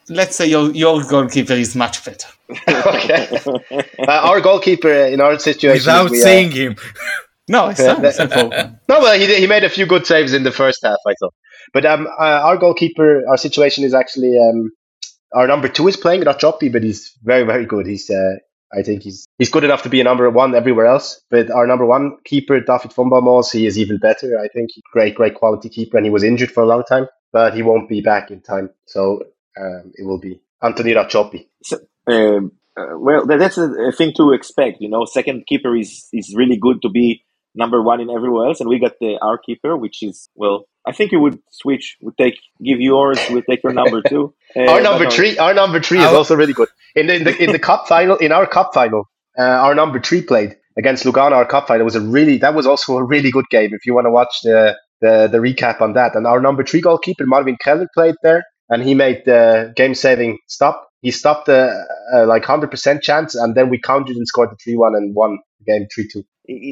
let's say your your goalkeeper is much better. okay. Uh, our goalkeeper in our situation, without we, uh, seeing him. no, it's not simple. No, well, he he made a few good saves in the first half. I thought. But um, uh, our goalkeeper, our situation is actually um, our number two is playing not Choppy, but he's very very good. He's uh, I think he's he's good enough to be a number one everywhere else. But our number one keeper, David von Ballmoos, he is even better. I think great great quality keeper, and he was injured for a long time, but he won't be back in time. So um, it will be Anthony Racioppi. So, um, uh, well, that's a, a, thing to expect. You know, second keeper is is really good to be number one in everywhere else, and we got the our keeper, which is well I think you would switch. Would take give yours. Would take your number two. Uh, our number three. Our number three is also really good. In the, in the in the cup final, in our cup final, uh, our number three played against Lugano. Our cup final was a really that was also a really good game. If you want to watch the the, the recap on that, and our number three goalkeeper Marvin Keller played there, and he made the game saving stop. He stopped the uh, like hundred percent chance, and then we counted and scored the three one and won the game three two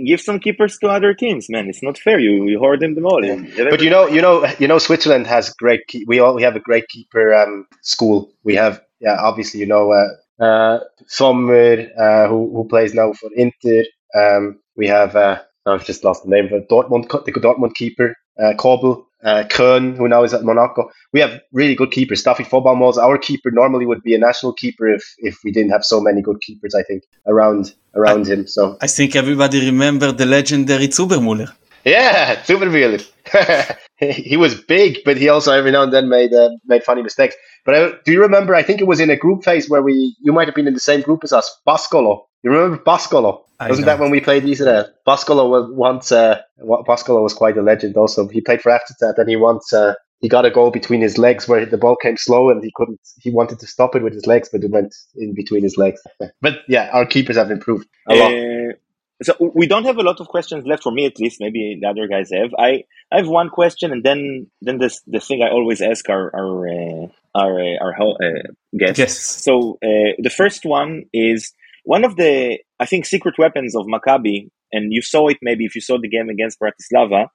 give some keepers to other teams, man. It's not fair. You you hoard them all. Yeah. But you know, you know, you know, Switzerland has great. we all we have a great keeper um, school. We have, yeah, obviously, you know, uh, uh, Sommer, uh, who who plays now for Inter. Um, we have, uh, I've just lost the name of Dortmund, the Dortmund keeper, uh, Kobel uh, Köhn, who now is at Monaco. We have really good keepers. Staffy von Ballmoos, our keeper, normally would be a national keeper if, if we didn't have so many good keepers, I think, around around I, him. So I think everybody remember the legendary Zuberbühler. Yeah, Zuberbühler. he was big, but he also every now and then made uh, made funny mistakes. But I, do you remember? I think it was in a group phase where we you might have been in the same group as us. Boscolo. You remember Boscolo? I Wasn't don't. that when we played these? Uh, Boscolo was once. Uh, Boscolo was quite a legend. Also, he played for FCZ, and he once uh, he got a goal between his legs where the ball came slow, and he couldn't. He wanted to stop it with his legs, but it went in between his legs. but yeah, our keepers have improved a lot. Uh, so we don't have a lot of questions left for me, at least. Maybe the other guys have. I I have one question, and then then this the thing I always ask our our uh, our uh, our uh, guests. Yes. So uh, the first one is one of the I think secret weapons of Maccabi, and you saw it maybe if you saw the game against Bratislava,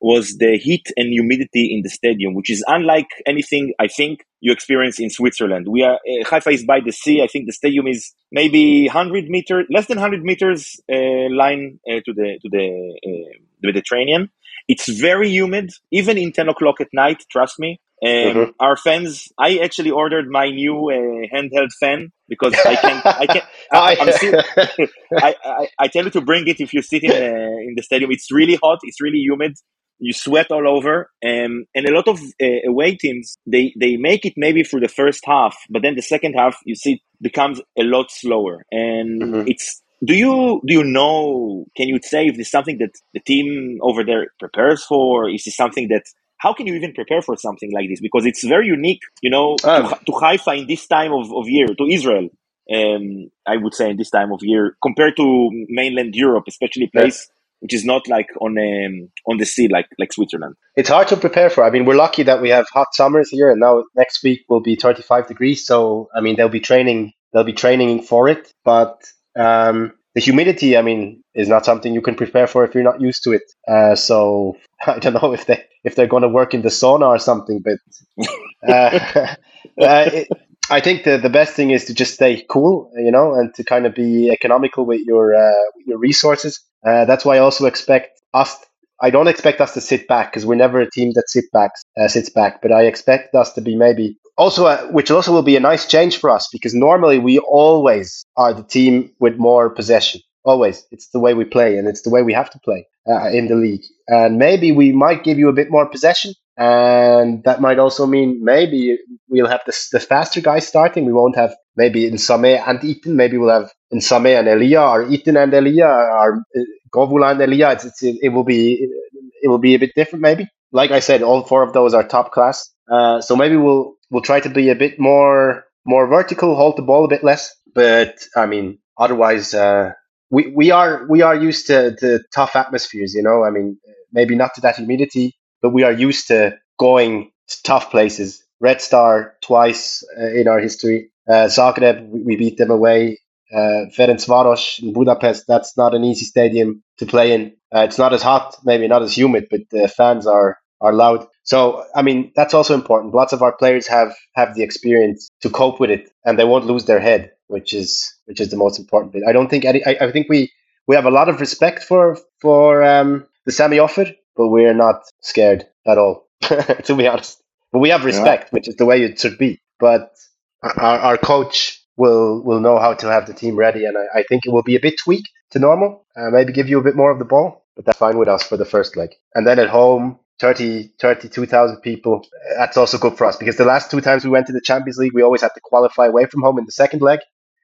was the heat and humidity in the stadium, which is unlike anything I think you experience in Switzerland. We are uh, Haifa is by the sea. I think the stadium is maybe 100 meters, less than 100 meters uh, line uh, to the to the, the Mediterranean. It's very humid, even in 10 o'clock at night. Trust me. Um, Mhm. Our fans, I actually ordered my new uh, handheld fan because I can, I can, I, I'm still, I, I, I tell you to bring it if you sit in uh, in the stadium. It's really hot. It's really humid. You sweat all over, um, and a lot of uh, away teams they they make it maybe for the first half, but then the second half you see it becomes a lot slower, and Mhm. it's. Do you do you know? Can you say if this is something that the team over there prepares for? Is this something that how can you even prepare for something like this? Because it's very unique, you know, Um. to, to Haifa in this time of, of year, to Israel um, I would say in this time of year compared to mainland Europe, especially place which is not like on um, on the sea like like Switzerland. it's hard to prepare for. I mean, we're lucky that we have hot summers here, and now next week will be 35 degrees. So, I mean, they'll be training. They'll be training for it. But um, the humidity, I mean, is not something you can prepare for if you're not used to it. Uh, so, I don't know if they if they're going to work in the sauna or something. But uh, uh, it, I think the the best thing is to just stay cool, you know, and to kind of be economical with your uh, your resources. Uh, that's why I also expect us I don't expect us to sit back because we're never a team that back, uh, sits back. But I expect us to be maybe also, uh, which also will be a nice change for us because normally we always are the team with more possession. Always, it's the way we play and it's the way we have to play uh, in the league. And maybe we might give you a bit more possession, and that might also mean maybe we'll have the, the faster guys starting. We won't have maybe Nsame and Itten. Maybe we'll have Nsame and Elia, or Itten and Elia, or uh, Ganvoula and Elia. It's, it's, it will be it will be a bit different, maybe. Like I said, all four of those are top class. Uh, so maybe we'll we'll try to be a bit more more vertical, hold the ball a bit less. But I mean, otherwise, uh, we we are we are used to, to tough atmospheres. You know, I mean, maybe not to that humidity, but we are used to going to tough places. Red Star twice uh, in our history. Uh, Zagreb, we, beat them away. Uh, Ferencvaros in Budapest, that's not an easy stadium to play in. Uh, it's not as hot, maybe not as humid, but the fans are are loud. So, I mean, that's also important. Lots of our players have have the experience to cope with it, and they won't lose their head, which is which is the most important bit. I don't think any. I, I think we we have a lot of respect for for um, the Sammy Ofer, but we're not scared at all, to be honest. But we have respect, which is the way it should be. But our, our coach will will know how to have the team ready, and I, I think it will be a bit tweak to normal. Uh, maybe give you a bit more of the ball, but that's fine with us for the first leg. And then at home, 30, 32,000 people. That's also good for us because the last two times we went to the Champions League, we always had to qualify away from home in the second leg.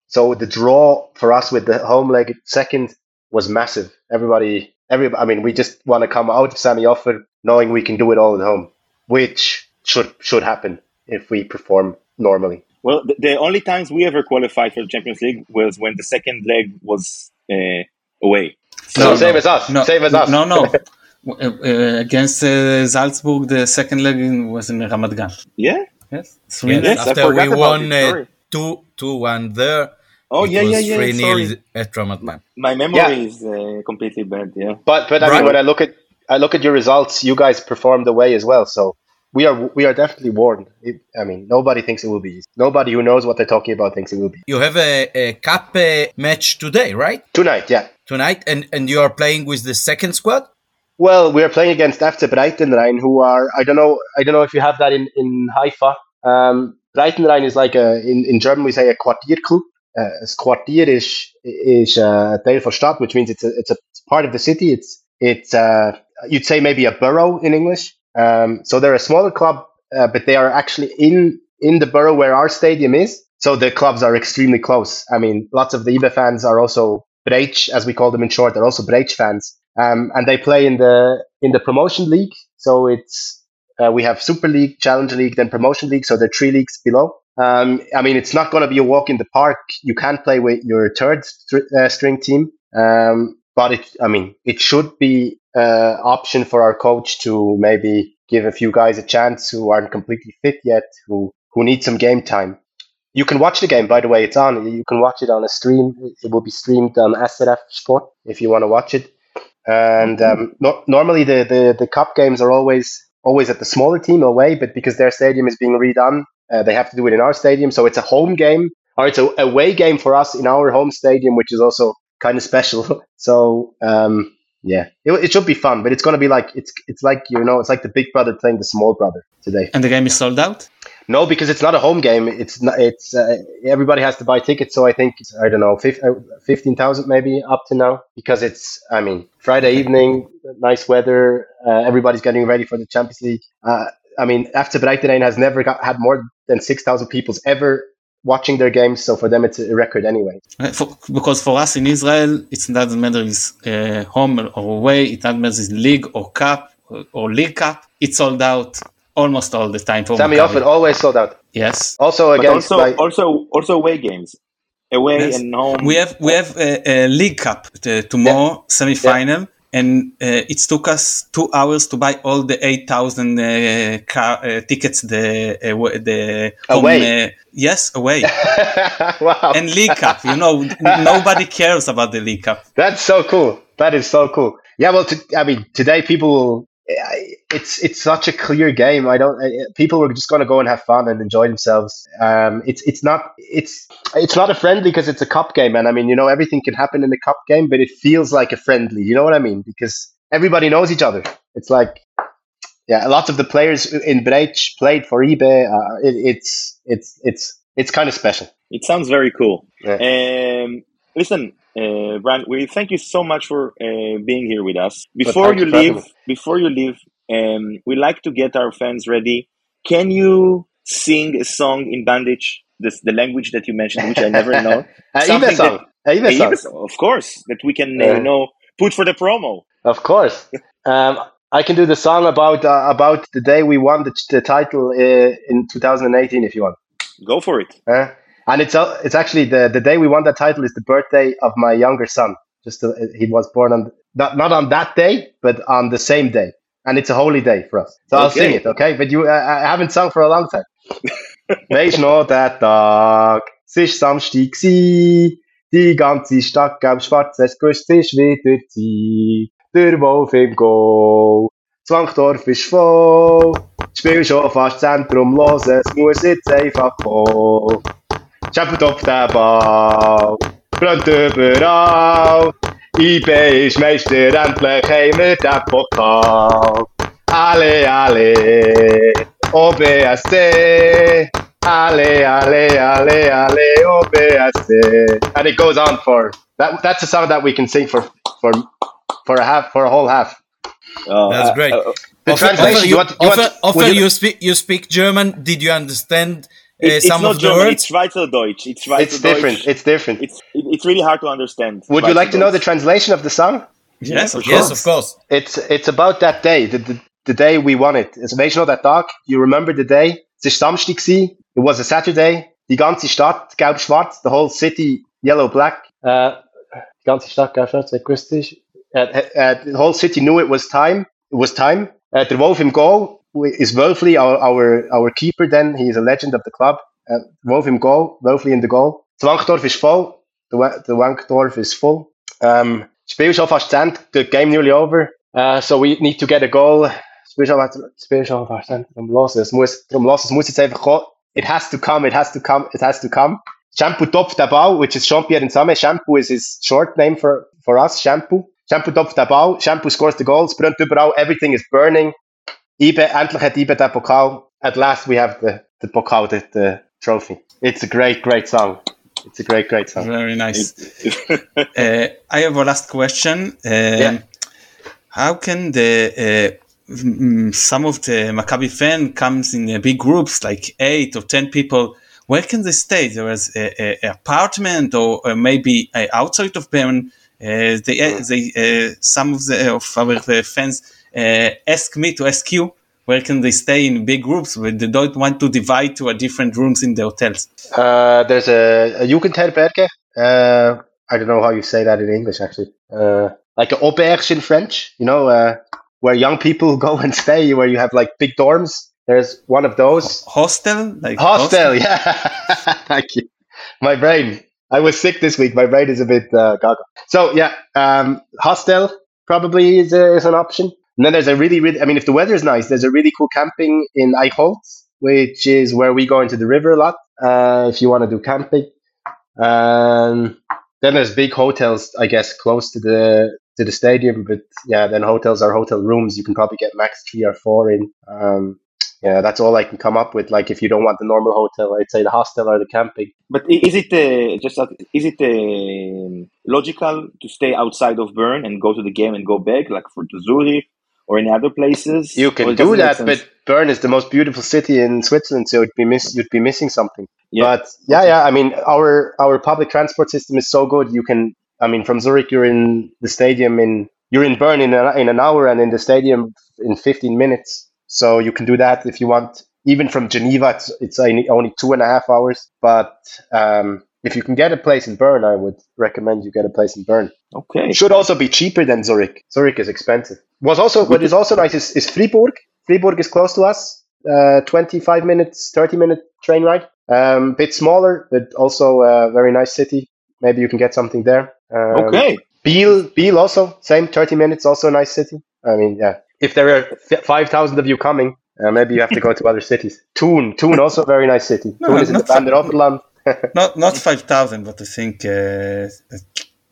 So the draw for us with the home leg second was massive. Everybody, every, I mean, we just want to come out of Sammy Ofer knowing we can do it all at home, which should should happen if we perform normally. Well, the, the only times we ever qualified for the Champions League was when the second leg was uh, away. So no, same no, as us. No, same as us. No, no. uh, against uh, Salzburg, the second leg was in Ramat Gan. Yeah. Yes. Three yes, after we won uh, two two one there. Oh yeah, yeah, yeah. Three sorry. nil at Ramat My memory yeah. is uh, completely bad. Yeah. But but I mean, when I look at I look at your results, you guys performed away as well. So we are we are definitely warned. It, I mean, nobody thinks it will be easy. Nobody who knows what they're talking about thinks it will be. You have a, a cup uh, match today, right? Tonight, yeah. Tonight, and and you are playing with the second squad. Well, we are playing against FC Breitenrain, who are I don't know I don't know if you have that in in Haifa. Um, Breitenrain is like a in, in German we say a Quartierclub. Uh, is is uh, von Stadt, which means it's a it's a part of the city. It's it's uh, you'd say maybe a borough in English. Um, so they're a smaller club, uh, but they are actually in in the borough where our stadium is. So the clubs are extremely close. I mean, lots of the YB fans are also Breitsch, as we call them in short. They're also Breitsch fans, um, and they play in the in the promotion league. So it's uh, we have Super League, Challenge League, then Promotion League. So they're three leagues below. Um, I mean, it's not going to be a walk in the park. You can play with your third st- uh, string team, um, but it, I mean, it should be uh, option for our coach to maybe give a few guys a chance who aren't completely fit yet, who who need some game time. You can watch the game, by the way. It's on. You can watch it on a stream. It will be streamed on SRF Sport if you want to watch it. And um, no, normally the, the, the cup games are always always at the smaller team away, but because their stadium is being redone, uh, they have to do it in our stadium. So it's a home game, or it's a away game for us in our home stadium, which is also kind of special. so um, yeah, it, it should be fun, but it's going to be like it's it's like you know it's like the big brother playing the small brother today. And the game is sold out. No, because it's not a home game. It's not, it's uh, everybody has to buy tickets. So I think I don't know, uh, fifteen thousand maybe up to now because it's I mean Friday evening, nice weather, uh, everybody's getting ready for the Champions League. Uh, I mean, after Breitenrain has never got, had more than six thousand people ever watching their games. So for them, it's a record anyway. Uh, for, because for us in Israel, it doesn't matter is uh, home or away. It doesn't matter is league or cup or, or league cup. It's sold out almost all the time for Sammy Ofer always sold out. Yes. Also against also like, also also away games. Away yes. and home. We have we have a, a League Cup uh, tomorrow yeah. semi final. Yeah. And uh, it took us two hours to buy all the eight thousand uh, car uh, tickets. The uh, the away, home, uh, yes, away. wow! And League Cup, you know, nobody cares about the League Cup. That's so cool. That is so cool. Yeah, well, to, I mean, today people it's it's such a clear game. I don't. People are just going to go and have fun and enjoy themselves. Um, it's it's not it's it's not a friendly because it's a cup game, and I mean, you know, everything can happen in a cup game, but it feels like a friendly. You know what I mean? Because everybody knows each other. It's like yeah, lots of the players in Breitsch played for YB. Uh, it, it's it's it's it's kind of special. It sounds very cool. Yeah. Um, listen, uh, Brian, we thank you so much for uh, being here with us. Before you leave, before you leave, um, we like to get our fans ready. Can you sing a song in Bärndütsch, this, the language that you mentioned, which I never know? Something song. That, song. Of course, that we can uh, you know put for the promo. Of course. Um, I can do the song about uh, about the day we won the, the title uh, in 2018 if you want. Go for it. Uh, and it's uh, it's actually the the day we won that title is the birthday of my younger son. Just to, he was born on not not on that day, but on the same day, and it's a holy day for us. So okay. I'll sing it, okay? But you, uh, I haven't sung for a long time. Weisst noch der Tag, es ist Samstag gsi, die ganze Stadt gab schwarz, es grüßt sich wieder Zeit. Der Wolf im Go, Zwangdorf ist voll, Spiel schon fast Zentrum los, es muss jetzt einfach kommen. Schäppelt auf den Ball, brennt überall. YB ist Meister, endlich haben wir den Pokal. Alle, alle, OBSC. Alle, alle, alle, alle, OBSC. And it goes on for that. That's a song that we can sing for for for a half for a whole half. Oh, that's great. Uh, uh, the offer, translation. Ofer, you, want, you, offer, want, offer you, you speak you speak German. Did you understand it, it's not German. It's Schweizerdeutsch. It's Schweizerdeutsch. It's different. It's different. It's it's really hard to understand. Would you like to know the translation of the song? Yes, of yes, of course. It's it's about that day, the, the, the day we won it. It's weet je that dog? You remember the day? Es ist Samstag It was a Saturday. Die ganze Stadt gelb-schwarz. The whole city yellow-black. Uh, die ganze Stadt gelb-schwarz. Uh, uh, the whole city knew it was time. It was time. Uh, der Wolf im Goal is Wölfli, our, our, our keeper then. He is a legend of the club. Uh, Wolf im Goal, Wölfli in the goal. Das Wankdorf is full. The, the Wankdorf is full. Um, Spiel schon fast zu The game nearly over. Uh, so we need to get a goal. Spiel fast zu Ende. Darum los. Es muss, darum los. Es muss jetzt einfach. It has to come. It has to come. It has to come. Shampoo top der Ball, which is Jean-Pierre Nsame. Shampoo is his short name for, for us. Shampoo. Shampoo top der Ball. Shampoo scores the goals. Brennt überall. Everything is burning. YB, endlich hat YB den Pokal. At last we have the, the Pokal, the, the trophy. It's a great, great song. It's a great, great song. Very nice. uh, I have a last question. Um, yeah. How can the uh, some of the Maccabi fan comes in uh, big groups like eight or ten people? Where can they stay? There is an apartment or, or maybe outside of Bern. Uh, they, uh, they, uh, some of, the, of our fans uh, ask me to ask you where can they stay in big groups when they don't want to divide to a different rooms in the hotels? Uh, there's a, a Jugendherberge. Uh, I don't know how you say that in English, actually. Uh, like an auberge in French, you know, uh, where young people go and stay, where you have like big dorms. There's one of those. Hostel? Like Hostel, yeah. Thank you. My brain. I was sick this week. My brain is a bit uh, gaga. So yeah, um, hostel probably is, is an option. And then there's a really, really. I mean, if the weather is nice, there's a really cool camping in Eichholz, which is where we go into the river a lot. Uh, if you want to do camping, um, then there's big hotels, I guess, close to the to the stadium. But yeah, then hotels are hotel rooms. You can probably get max three or four in. Um, yeah, that's all I can come up with. Like, if you don't want the normal hotel, I'd say the hostel or the camping. But is it uh, just is it uh, logical to stay outside of Bern and go to the game and go back, like for the Zurich or in other places? You can do that, but Bern is the most beautiful city in Switzerland, so you'd be miss you'd be missing something. Yeah. But yeah, yeah, I mean, our our public transport system is so good. You can, I mean, from Zurich, you're in the stadium in you're in Bern in, a, in an hour, and in the stadium in 15 minutes. So you can do that if you want. Even from Geneva, it's, it's only two and a half hours. But um, if you can get a place in Bern, I would recommend you get a place in Bern. Okay. Should also be cheaper than Zurich. Zurich is expensive. Was also what is also nice is, is Fribourg. Fribourg is close to us. Uh, 25 minutes, 30 minute train ride. Um, bit smaller, but also a very nice city. Maybe you can get something there. Um, okay. Biel, Biel also same 30 minutes, also a nice city. I mean, yeah. If there are 5,000 of you coming, uh, maybe you have to go to other cities. Thun, Thun also a very nice city. No, Thun is in the Berner Oberland. not not 5,000, but I think uh,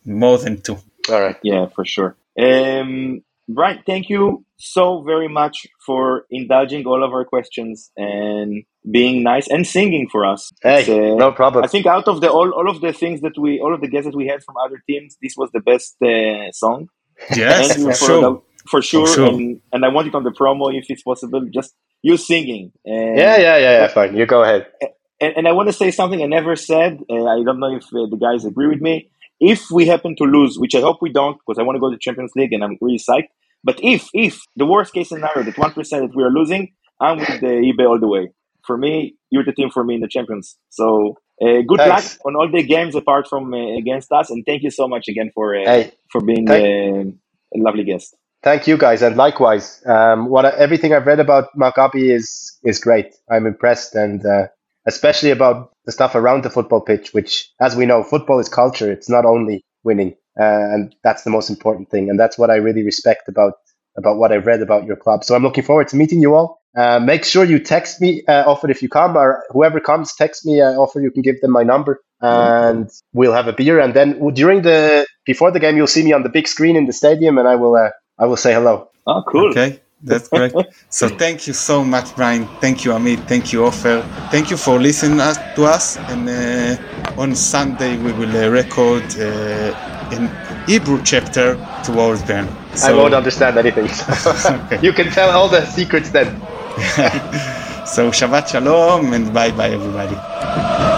more than two. All right. Yeah, for sure. Um, Brian, thank you so very much for indulging all of our questions and being nice and singing for us. Hey, uh, no problem. I think out of the all, all of the things that we, all of the guests that we had from other teams, this was the best uh, song. Yes, for, for, sure. The, for sure. For sure. And, and I want it on the promo if it's possible. Just you singing. And, yeah, yeah, yeah, yeah. Fine. You go ahead. And, and I want to say something I never said. Uh, I don't know if uh, the guys agree with me if we happen to lose, which I hope we don't, because I want to go to the Champions League and I'm really psyched. But if, if the worst case scenario, that one percent that we are losing, I'm with the YB all the way. For me, you're the team for me in the Champions. So uh, good Thanks. luck on all the games apart from uh, against us, and thank you so much again for uh, hey, for being thank- uh, a lovely guest. Thank you guys, and likewise. Um, what everything I've read about Maccabi is is great. I'm impressed, and uh, especially about the stuff around the football pitch, which, as we know, football is culture. It's not only winning, uh, and that's the most important thing. And that's what I really respect about about what I've read about your club. So I'm looking forward to meeting you all. Uh, make sure you text me uh, Ofer if you come, or whoever comes, text me uh, Ofer. You can give them my number, and we'll have a beer. And then during the before the game, you'll see me on the big screen in the stadium, and I will uh, I will say hello. Oh, cool. Okay. That's great. so thank you so much, Brian. Thank you, Amit. Thank you, Ofer. Thank you for listening to us. And uh, on Sunday we will uh, record uh, an Hebrew chapter towards Bern. So, I won't understand anything. okay. You can tell all the secrets then. so Shabbat Shalom and bye bye everybody.